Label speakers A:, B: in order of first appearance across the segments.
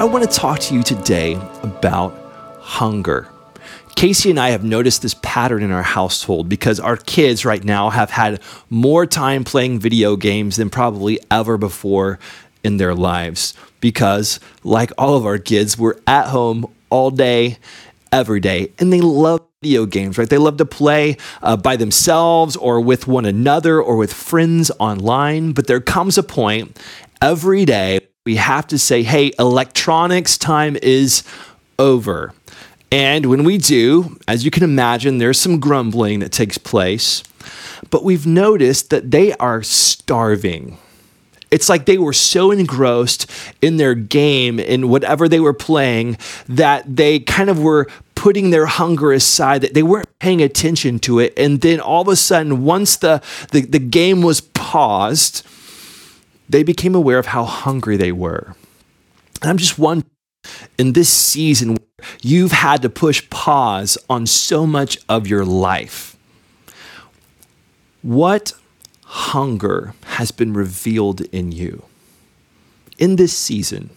A: I want to talk to you today about hunger. Casey and I have noticed this pattern in our household because our kids right now have had more time playing video games than probably ever before in their lives. Because, like all of our kids, we're at home all day, every day, and they love video games, right? They love to play uh, by themselves or with one another or with friends online. But there comes a point every day we have to say, hey, electronics time is over. And when we do, as you can imagine, there's some grumbling that takes place. But we've noticed that they are starving. It's like they were so engrossed in their game, in whatever they were playing, that they kind of were putting their hunger aside, that they weren't paying attention to it. And then all of a sudden, once the, the, the game was paused, they became aware of how hungry they were. And I'm just wondering in this season you've had to push pause on so much of your life, what hunger has been revealed in you? In this season,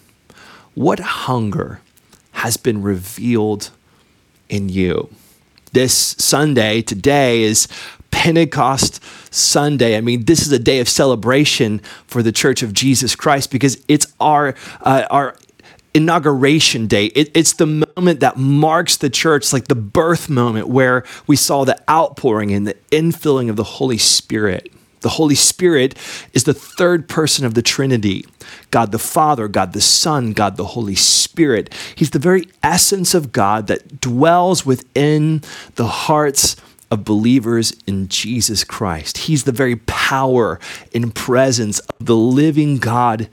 A: what hunger has been revealed in you? This Sunday, today, is Pentecost Sunday. I mean, this is a day of celebration for the Church of Jesus Christ because it's our uh, our inauguration day. It, it's the moment that marks the church, like the birth moment where we saw the outpouring and the infilling of the Holy Spirit. The Holy Spirit is the third person of the Trinity God the Father, God the Son, God the Holy Spirit. He's the very essence of God that dwells within the hearts of believers in Jesus Christ. He's the very power and presence of the living God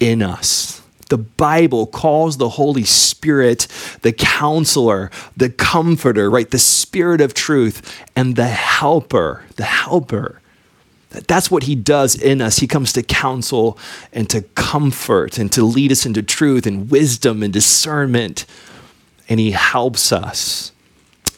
A: in us. The Bible calls the Holy Spirit the counselor, the comforter, right? The spirit of truth and the helper, the helper. That's what he does in us. He comes to counsel and to comfort and to lead us into truth and wisdom and discernment. And he helps us.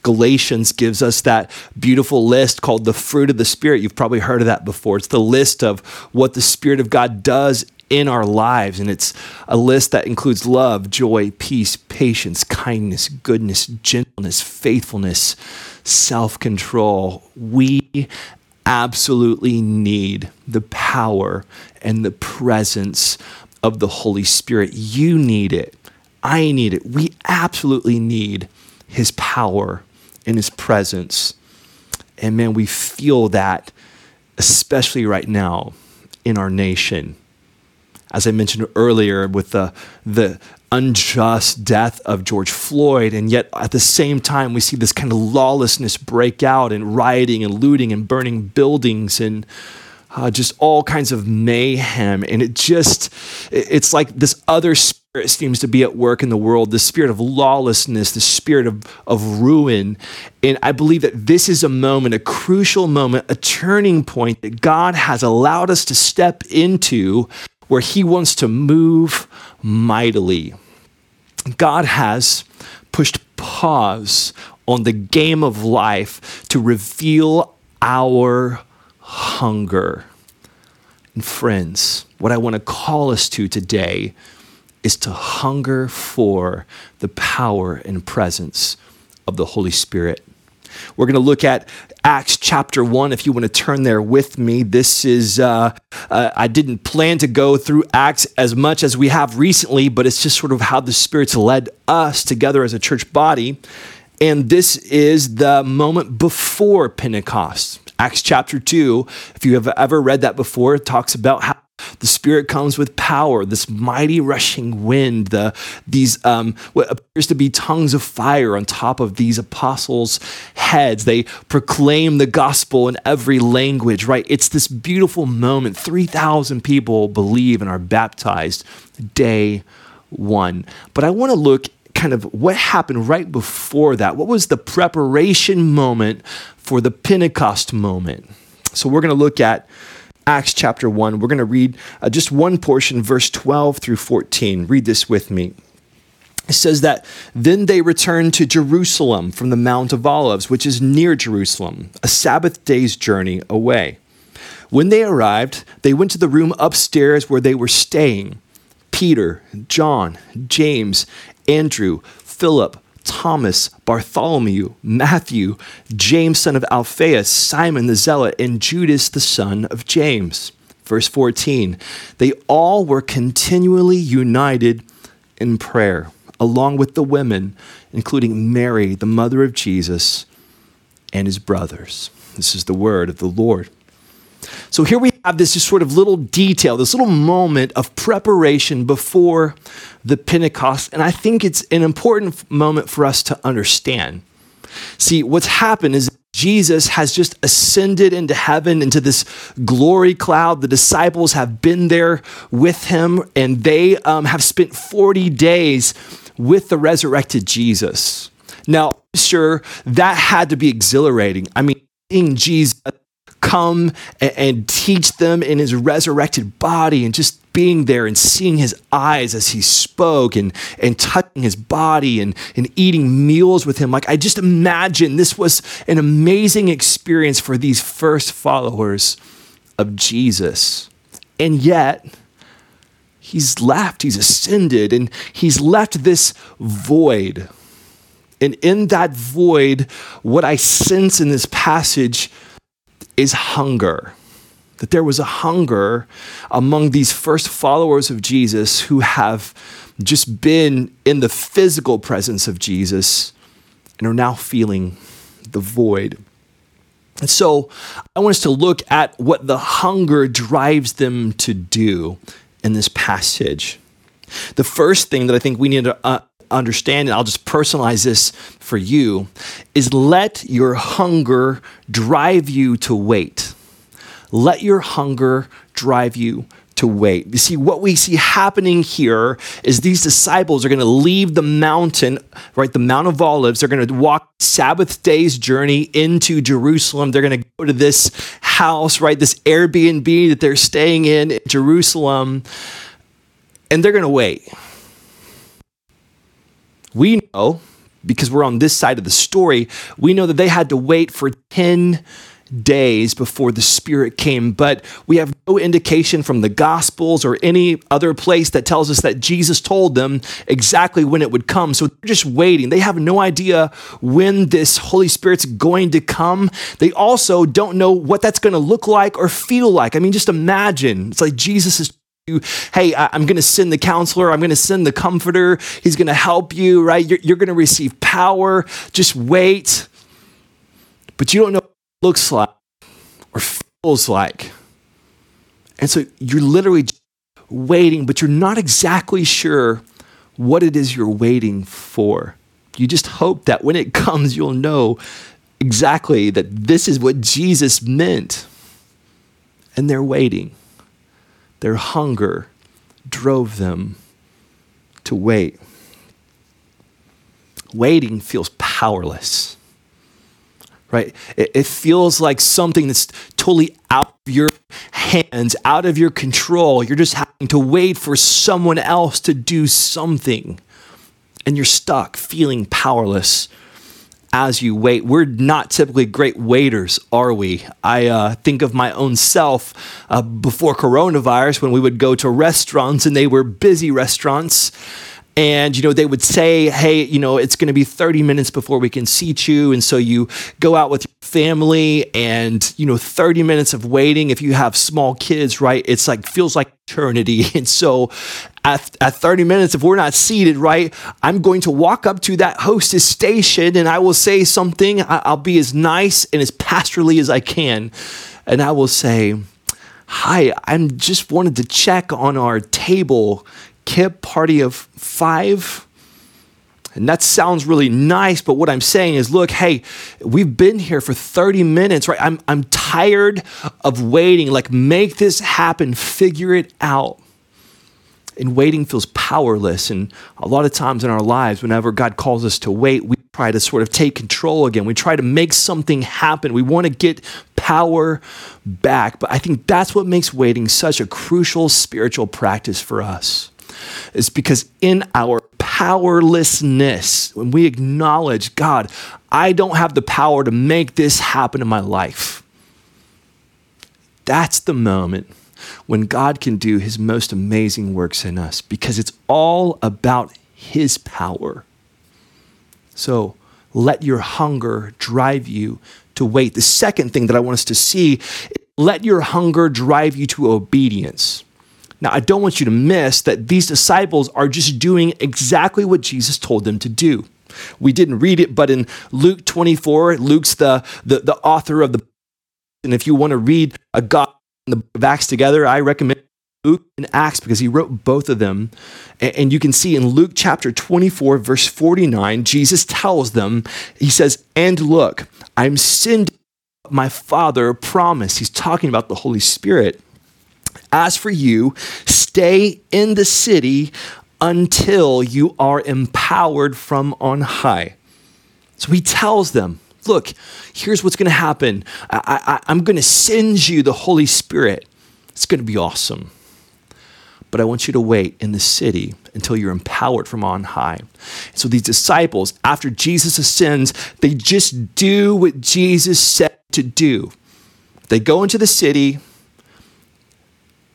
A: Galatians gives us that beautiful list called the fruit of the Spirit. You've probably heard of that before. It's the list of what the Spirit of God does in our lives. And it's a list that includes love, joy, peace, patience, kindness, goodness, gentleness, faithfulness, self control. We absolutely need the power and the presence of the Holy Spirit. You need it. I need it. We absolutely need His power in his presence. And man, we feel that, especially right now in our nation. As I mentioned earlier, with the, the unjust death of George Floyd, and yet at the same time, we see this kind of lawlessness break out and rioting and looting and burning buildings and uh, just all kinds of mayhem. And it just, it's like this other seems to be at work in the world the spirit of lawlessness, the spirit of, of ruin. And I believe that this is a moment, a crucial moment, a turning point that God has allowed us to step into where He wants to move mightily. God has pushed pause on the game of life to reveal our hunger. And friends, what I want to call us to today is to hunger for the power and presence of the Holy Spirit. We're going to look at Acts chapter 1. If you want to turn there with me, this is, uh, uh, I didn't plan to go through Acts as much as we have recently, but it's just sort of how the Spirit's led us together as a church body. And this is the moment before Pentecost. Acts chapter 2, if you have ever read that before, talks about how The Spirit comes with power, this mighty rushing wind, the, these um, what appears to be tongues of fire on top of these apostles' heads. They proclaim the gospel in every language, right? It's this beautiful moment. 3,000 people believe and are baptized day one. But I want to look kind of what happened right before that. What was the preparation moment for the Pentecost moment? So we're going to look at Acts chapter 1. We're going to read uh, just one portion, verse 12 through 14. Read this with me. It says that then they returned to Jerusalem from the Mount of Olives, which is near Jerusalem, a Sabbath day's journey away. When they arrived, they went to the room upstairs where they were staying. Peter, John, James, Andrew, Philip, Thomas, Bartholomew, Matthew, James, son of Alphaeus, Simon the Zealot, and Judas, the son of James. Verse 14 They all were continually united in prayer, along with the women, including Mary, the mother of Jesus, and his brothers. This is the word of the Lord. So here we have this sort of little detail, this little moment of preparation before the Pentecost. And I think it's an important moment for us to understand. See, what's happened is Jesus has just ascended into heaven, into this glory cloud. The disciples have been there with him, and they um, have spent 40 days with the resurrected Jesus. Now, sure, that had to be exhilarating. I mean, seeing Jesus come and, and teach them in his resurrected body and just being there and seeing his eyes as he spoke and, and touching his body and, and eating meals with him. Like, I just imagine this was an amazing experience for these first followers of Jesus. And yet, he's left, he's ascended, and he's left this void. And in that void, what I sense in this passage is hunger. That there was a hunger among these first followers of Jesus who have just been in the physical presence of Jesus and are now feeling the void. And so I want us to look at what the hunger drives them to do in this passage. The first thing that I think we need to uh, understand, and I'll just personalize this for you, is let your hunger drive you to wait. Let your hunger drive you to wait. You see, what we see happening here is these disciples are going to leave the mountain, right, the Mount of Olives. They're going to walk Sabbath day's journey into Jerusalem. They're going to go to this house, right, this Airbnb that they're staying in, in Jerusalem, and they're going to wait. We know, because we're on this side of the story, we know that they had to wait for 10 days before the Spirit came, but we have no indication from the Gospels or any other place that tells us that Jesus told them exactly when it would come. So they're just waiting. They have no idea when this Holy Spirit's going to come. They also don't know what that's going to look like or feel like. I mean, just imagine. It's like Jesus is hey, I'm going to send the counselor, I'm going to send the comforter, he's going to help you, right? You're, you're going to receive power. Just wait. But you don't know what it looks like or feels like. And so you're literally waiting, but you're not exactly sure what it is you're waiting for. You just hope that when it comes, you'll know exactly that this is what Jesus meant. And they're waiting. Their hunger drove them to wait. Waiting feels powerless, right? It, it, feels like something that's totally out of your hands, out of your control. You're just having to wait for someone else to do something, and you're stuck feeling powerless as you wait. We're not typically great waiters, are we? I uh, think of my own self uh, before coronavirus when we would go to restaurants and they were busy restaurants. And, you know, they would say, hey, you know, it's going to be 30 minutes before we can seat you. And so you go out with your family and, you know, 30 minutes of waiting. If you have small kids, right, it's like, feels like eternity. And so at, at 30 minutes, if we're not seated, right, I'm going to walk up to that hostess station and I will say something. I'll be as nice and as pastorally as I can. And I will say, Hi, I'm just wanted to check on our table. Kipp party of five. And that sounds really nice, but what I'm saying is, look, hey, we've been here for 30 minutes, right? I'm, I'm tired of waiting. Like, make this happen, figure it out. And waiting feels powerless. And a lot of times in our lives, whenever God calls us to wait, we try to sort of take control again. We try to make something happen. We want to get power back. But I think that's what makes waiting such a crucial spiritual practice for us is because in our powerlessness, when we acknowledge, God, I don't have the power to make this happen in my life, that's the moment when God can do his most amazing works in us because it's all about his power. So let your hunger drive you to wait. The second thing that I want us to see, let your hunger drive you to obedience. Now, I don't want you to miss that these disciples are just doing exactly what Jesus told them to do. We didn't read it, but in Luke 24, Luke's the, the, the author of the and if you want to read a God in the book of Acts together, I recommend Luke and Acts because he wrote both of them. And, and you can see in Luke chapter 24, verse 49, Jesus tells them, he says, And look, I'm sending my Father promised. He's talking about the Holy Spirit. As for you, stay in the city until you are empowered from on high. So he tells them, Look, here's what's going to happen. I, am going to send you the Holy Spirit. It's going to be awesome. But I want you to wait in the city until you're empowered from on high. So these disciples, after Jesus ascends, they just do what Jesus said to do. They go into the city,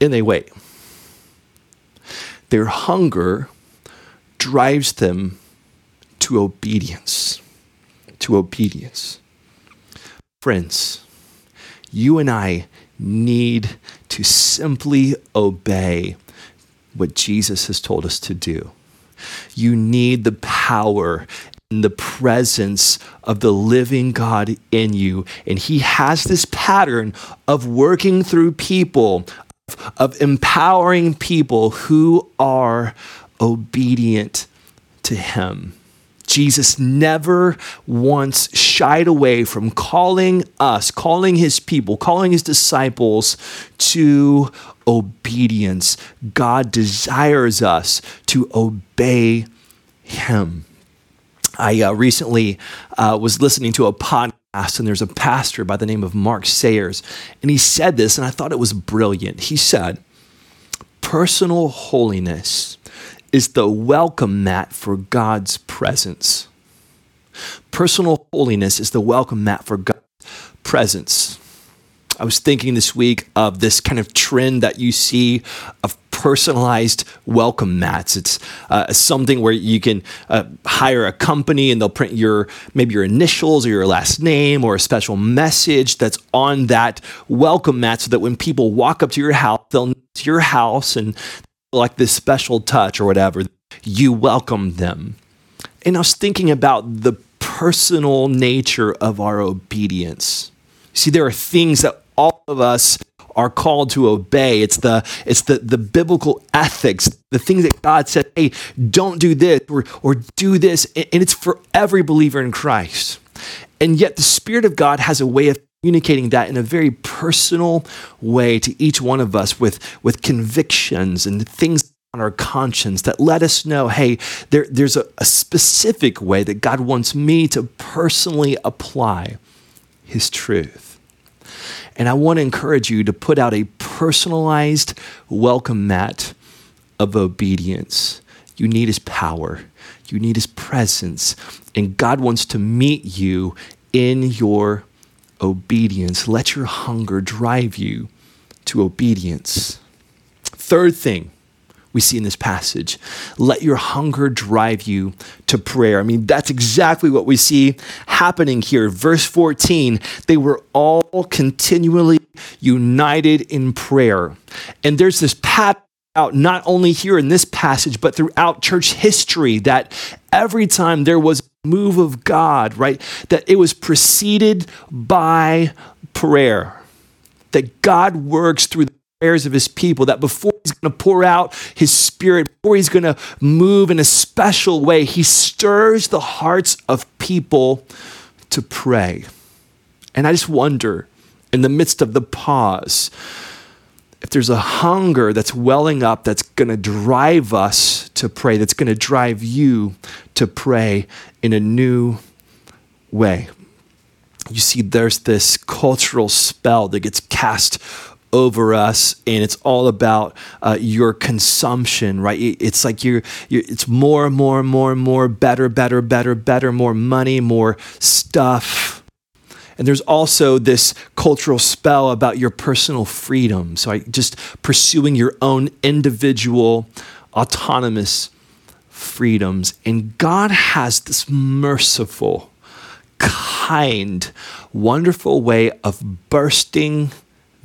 A: and they wait. Their hunger drives them to obedience. To obedience. Friends, you and I need to simply obey what Jesus has told us to do. You need the power and the presence of the living God in you. And He has this pattern of working through people, of empowering people who are obedient to him. Jesus never once shied away from calling us, calling his people, calling his disciples to obedience. God desires us to obey him. I uh, recently uh, was listening to a podcast and there's a pastor by the name of Mark Sayers, and he said this, and I thought it was brilliant. He said, Personal holiness is the welcome mat for God's presence. Personal holiness is the welcome mat for God's presence. I was thinking this week of this kind of trend that you see of personalized welcome mats. It's uh, something where you can uh, hire a company and they'll print your maybe your initials or your last name or a special message that's on that welcome mat so that when people walk up to your house, they'll to your house and like this special touch or whatever, you welcome them. And I was thinking about the personal nature of our obedience. See, there are things that all of us are called to obey. It's the it's the the biblical ethics, the things that God said, hey, don't do this or or do this, and it's for every believer in Christ. And yet the Spirit of God has a way of communicating that in a very personal way to each one of us with, with convictions and things on our conscience that let us know hey, there, there's a, a specific way that God wants me to personally apply His truth. And I want to encourage you to put out a personalized welcome mat of obedience. You need his power, you need his presence, and God wants to meet you in your obedience. Let your hunger drive you to obedience. Third thing, we see in this passage. Let your hunger drive you to prayer. I mean, that's exactly what we see happening here. Verse 14, they were all continually united in prayer. And there's this pattern out not only here in this passage, but throughout church history that every time there was a move of God, right, that it was preceded by prayer. That God works through the prayers of his people, that before he's going to pour out his spirit, before he's going to move in a special way, he stirs the hearts of people to pray. And I just wonder, in the midst of the pause, if there's a hunger that's welling up that's going to drive us to pray, that's going to drive you to pray in a new way. You see, there's this cultural spell that gets cast over us and it's all about uh, your consumption right? It's like you're, you're, it's more more more more better better better better more money more stuff. And there's also this cultural spell about your personal freedom so I, just pursuing your own individual autonomous freedoms. And god has this merciful kind wonderful way of bursting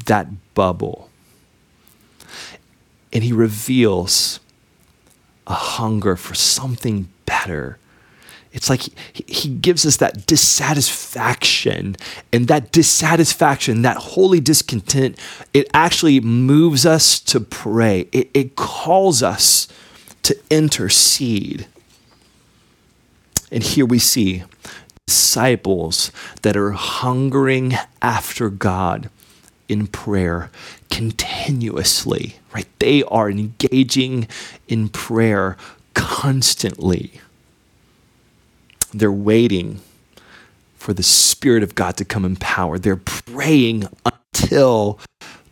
A: that bubble. And he reveals a hunger for something better. It's like he, gives us that dissatisfaction, and that dissatisfaction, that holy discontent, it actually moves us to pray. It, it calls us to intercede. And here we see disciples that are hungering after God in prayer continuously, right? They are engaging in prayer constantly. They're waiting for the Spirit of God to come in power. They're praying until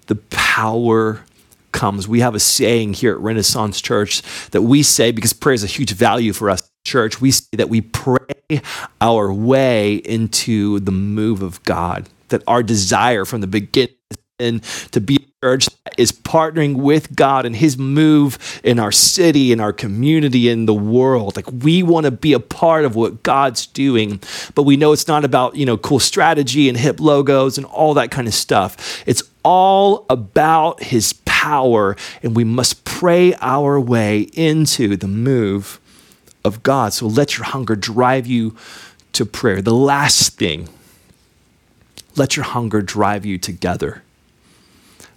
A: the power comes. We have a saying here at Renaissance Church that we say, because prayer is a huge value for us, church, we say that we pray our way into the move of God, that our desire from the beginning to be church is partnering with God and His move in our city, in our community, in the world. Like we want to be a part of what God's doing, but we know it's not about you know cool strategy and hip logos and all that kind of stuff. It's all about His power, and we must pray our way into the move of God. So let your hunger drive you to prayer. The last thing, let your hunger drive you together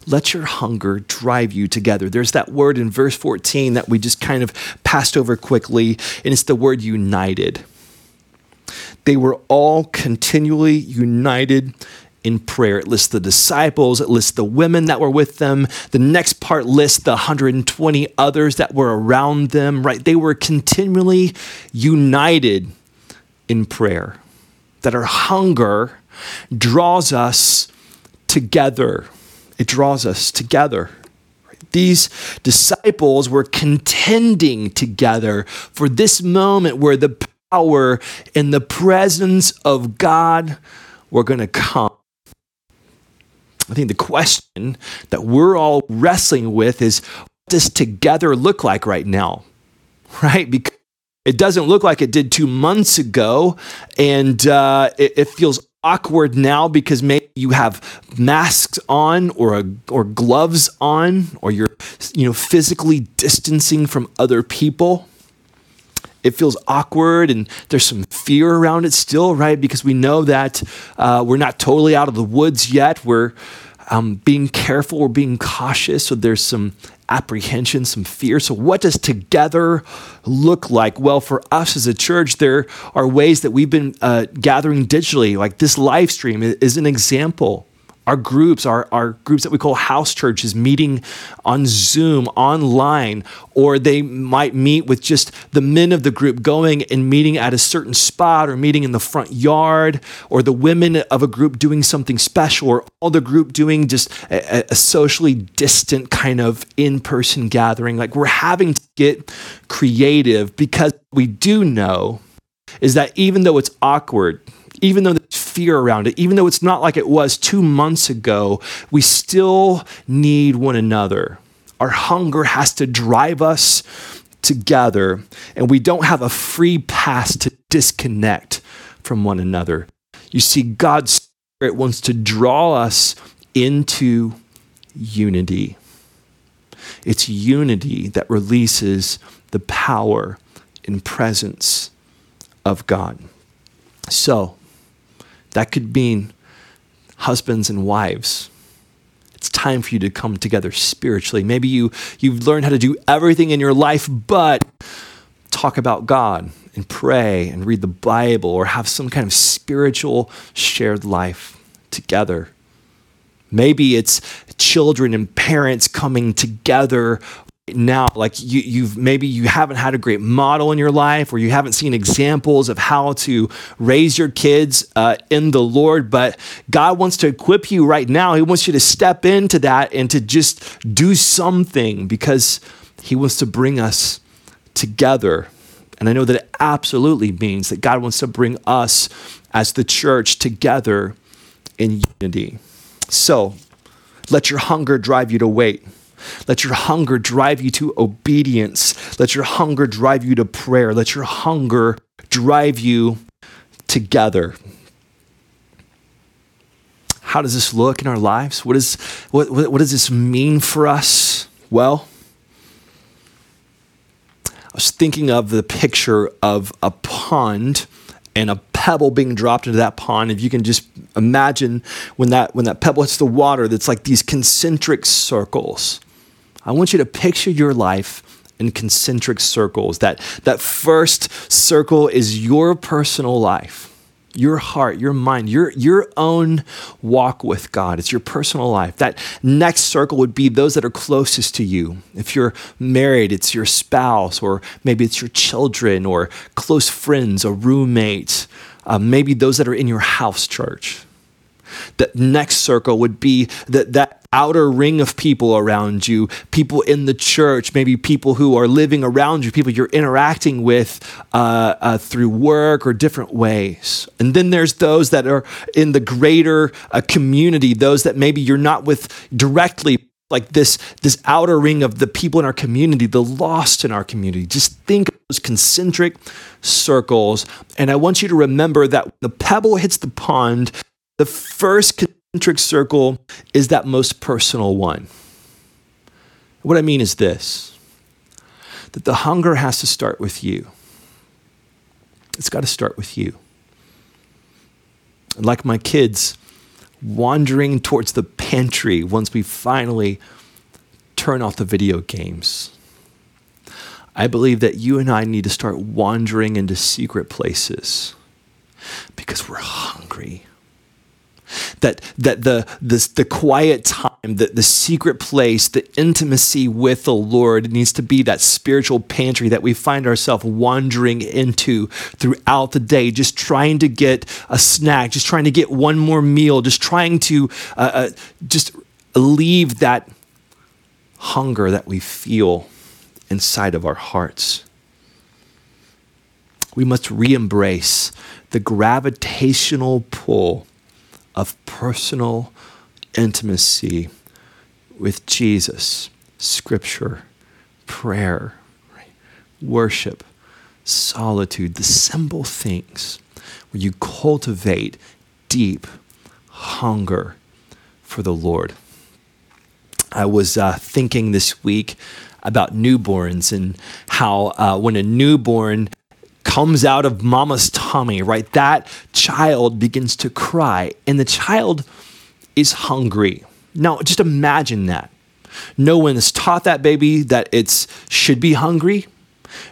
A: let your hunger drive you together. There's that word in verse 14 that we just kind of passed over quickly, and it's the word united. They were all continually united in prayer. It lists the disciples, it lists the women that were with them. The next part lists the 120 others that were around them, right? They were continually united in prayer. That our hunger draws us together it draws us together. These disciples were contending together for this moment where the power and the presence of God were going to come. I think the question that we're all wrestling with is what does together look like right now? Right? Because it doesn't look like it did two months ago, and uh, it, it feels awkward now because maybe you have masks on or a, or gloves on or you're you know physically distancing from other people. It feels awkward and there's some fear around it still right? Because we know that uh, we're not totally out of the woods yet. We're um, being careful we're being cautious so there's some apprehension, some fear. So, what does together look like? Well, for us as a church, there are ways that we've been uh, gathering digitally, like this live stream is an example our groups, our, our groups that we call house churches, meeting on Zoom, online, or they might meet with just the men of the group going and meeting at a certain spot or meeting in the front yard, or the women of a group doing something special, or all the group doing just a, a socially distant kind of in person gathering. Like we're having to get creative because we do know is that even though it's awkward, even though there's fear around it, even though it's not like it was two months ago, we still need one another. Our hunger has to drive us together, and we don't have a free pass to disconnect from one another. You see, God's Spirit wants to draw us into unity. It's unity that releases the power and presence of God. So, that could mean husbands and wives. it's time for you to come together spiritually. Maybe you, you've learned how to do everything in your life, but talk about God and pray and read the Bible or have some kind of spiritual shared life together. Maybe it's children and parents coming together now like you, you've maybe you haven't had a great model in your life or you haven't seen examples of how to raise your kids uh, in the lord but god wants to equip you right now. He wants you to step into that and to just do something because he wants to bring us together. And i know that it absolutely means that god wants to bring us as the church together in unity. So let your hunger drive you to wait let your hunger drive you to obedience. Let your hunger drive you to prayer. Let your hunger drive you together. How does this look in our lives? What, is, what, what, what does this mean for us? Well, I was thinking of the picture of a pond and a pebble being dropped into that pond. If you can just imagine when that when that pebble hits the water, that's like these concentric circles. I want you to picture your life in concentric circles. That, that first circle is your personal life, your heart, your mind, your, your own walk with God. It's your personal life. That next circle would be those that are closest to you. If you're married, it's your spouse, or maybe it's your children, or close friends, a roommate, uh, maybe those that are in your house church. The next circle would be that, that outer ring of people around you, people in the church, maybe people who are living around you, people you're interacting with uh, uh, through work or different ways. And then there's those that are in the greater uh, community, those that maybe you're not with directly. Like this, this outer ring of the people in our community, the lost in our community. Just think of those concentric circles. And I want you to remember that the pebble hits the pond, the first concentric circle is that most personal one. What I mean is this that the hunger has to start with you. It's got to start with you. Like my kids wandering towards the pantry once we finally turn off the video games. I believe that you and I need to start wandering into secret places because we're hungry that that the the, the quiet time, the, the secret place, the intimacy with the Lord needs to be that spiritual pantry that we find ourselves wandering into throughout the day, just trying to get a snack, just trying to get one more meal, just trying to uh, uh, just leave that hunger that we feel inside of our hearts. We must re embrace the gravitational pull of personal intimacy with Jesus, scripture, prayer, worship, solitude, the simple things where you cultivate deep hunger for the Lord. I was uh, thinking this week about newborns and how uh, when a newborn comes out of mama's tummy, right? That child begins to cry, and the child is hungry. Now, just imagine that. No one has taught that baby that it should be hungry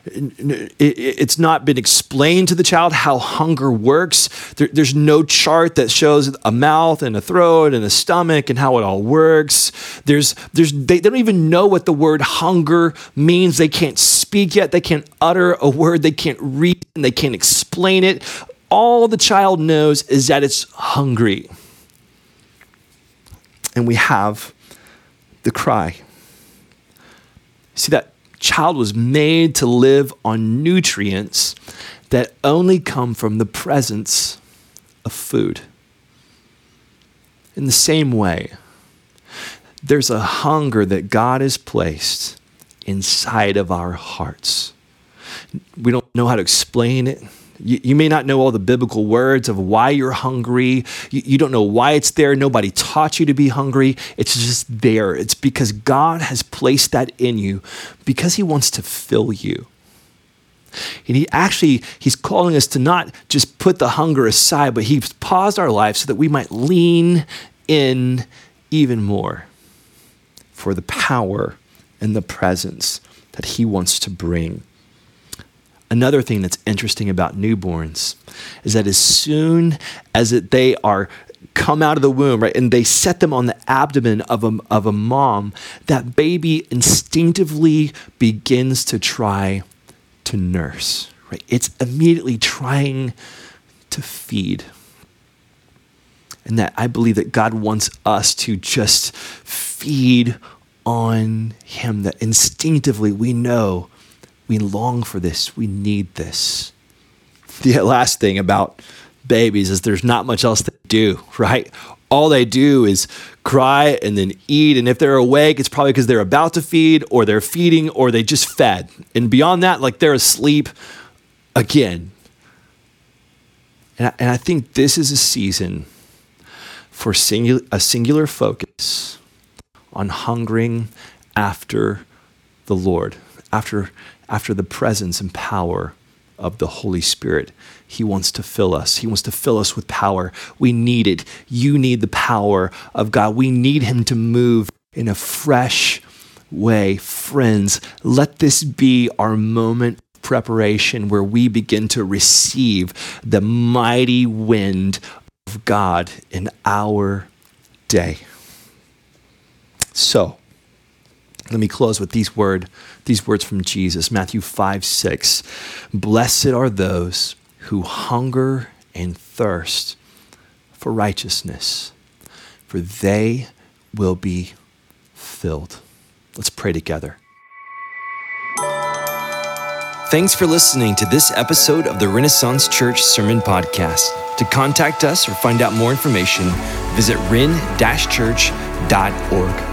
A: it's not been explained to the child how hunger works. There, there's no chart that shows a mouth and a throat and a stomach and how it all works. There's, there's, they, they don't even know what the word hunger means. They can't speak yet. They can't utter a word. They can't read and they can't explain it. All the child knows is that it's hungry. And we have the cry. See that child was made to live on nutrients that only come from the presence of food. In the same way, there's a hunger that God has placed inside of our hearts. We don't know how to explain it. You, you, may not know all the biblical words of why you're hungry. You, you don't know why it's there. Nobody taught you to be hungry. It's just there. It's because God has placed that in you because He wants to fill you. And he actually, he's calling us to not just put the hunger aside, but he's paused our lives so that we might lean in even more. for the power and the presence that He wants to bring. Another thing that's interesting about newborns is that as soon as it, they are come out of the womb, right, and they set them on the abdomen of a, of a mom, that baby instinctively begins to try to nurse, right? It's immediately trying to feed. And that I believe that God wants us to just feed on Him, that instinctively we know we long for this, we need this. The last thing about babies is there's not much else to do, right? All they do is cry and then eat. And if they're awake, it's probably because they're about to feed or they're feeding or they just fed. And beyond that, like they're asleep again. And I, and I think this is a season for singular, a singular focus on hungering after the Lord, after, after the presence and power of the Holy Spirit. He wants to fill us. He wants to fill us with power. We need it. You need the power of God. We need Him to move in a fresh way. Friends, let this be our moment of preparation where we begin to receive the mighty wind of God in our day. So, let me close with these word these words from Jesus, Matthew 5, 6. Blessed are those who hunger and thirst for righteousness, for they will be filled. Let's pray together. Thanks for listening to this episode of the Renaissance Church Sermon Podcast. To contact us or find out more information, visit ren-church.org.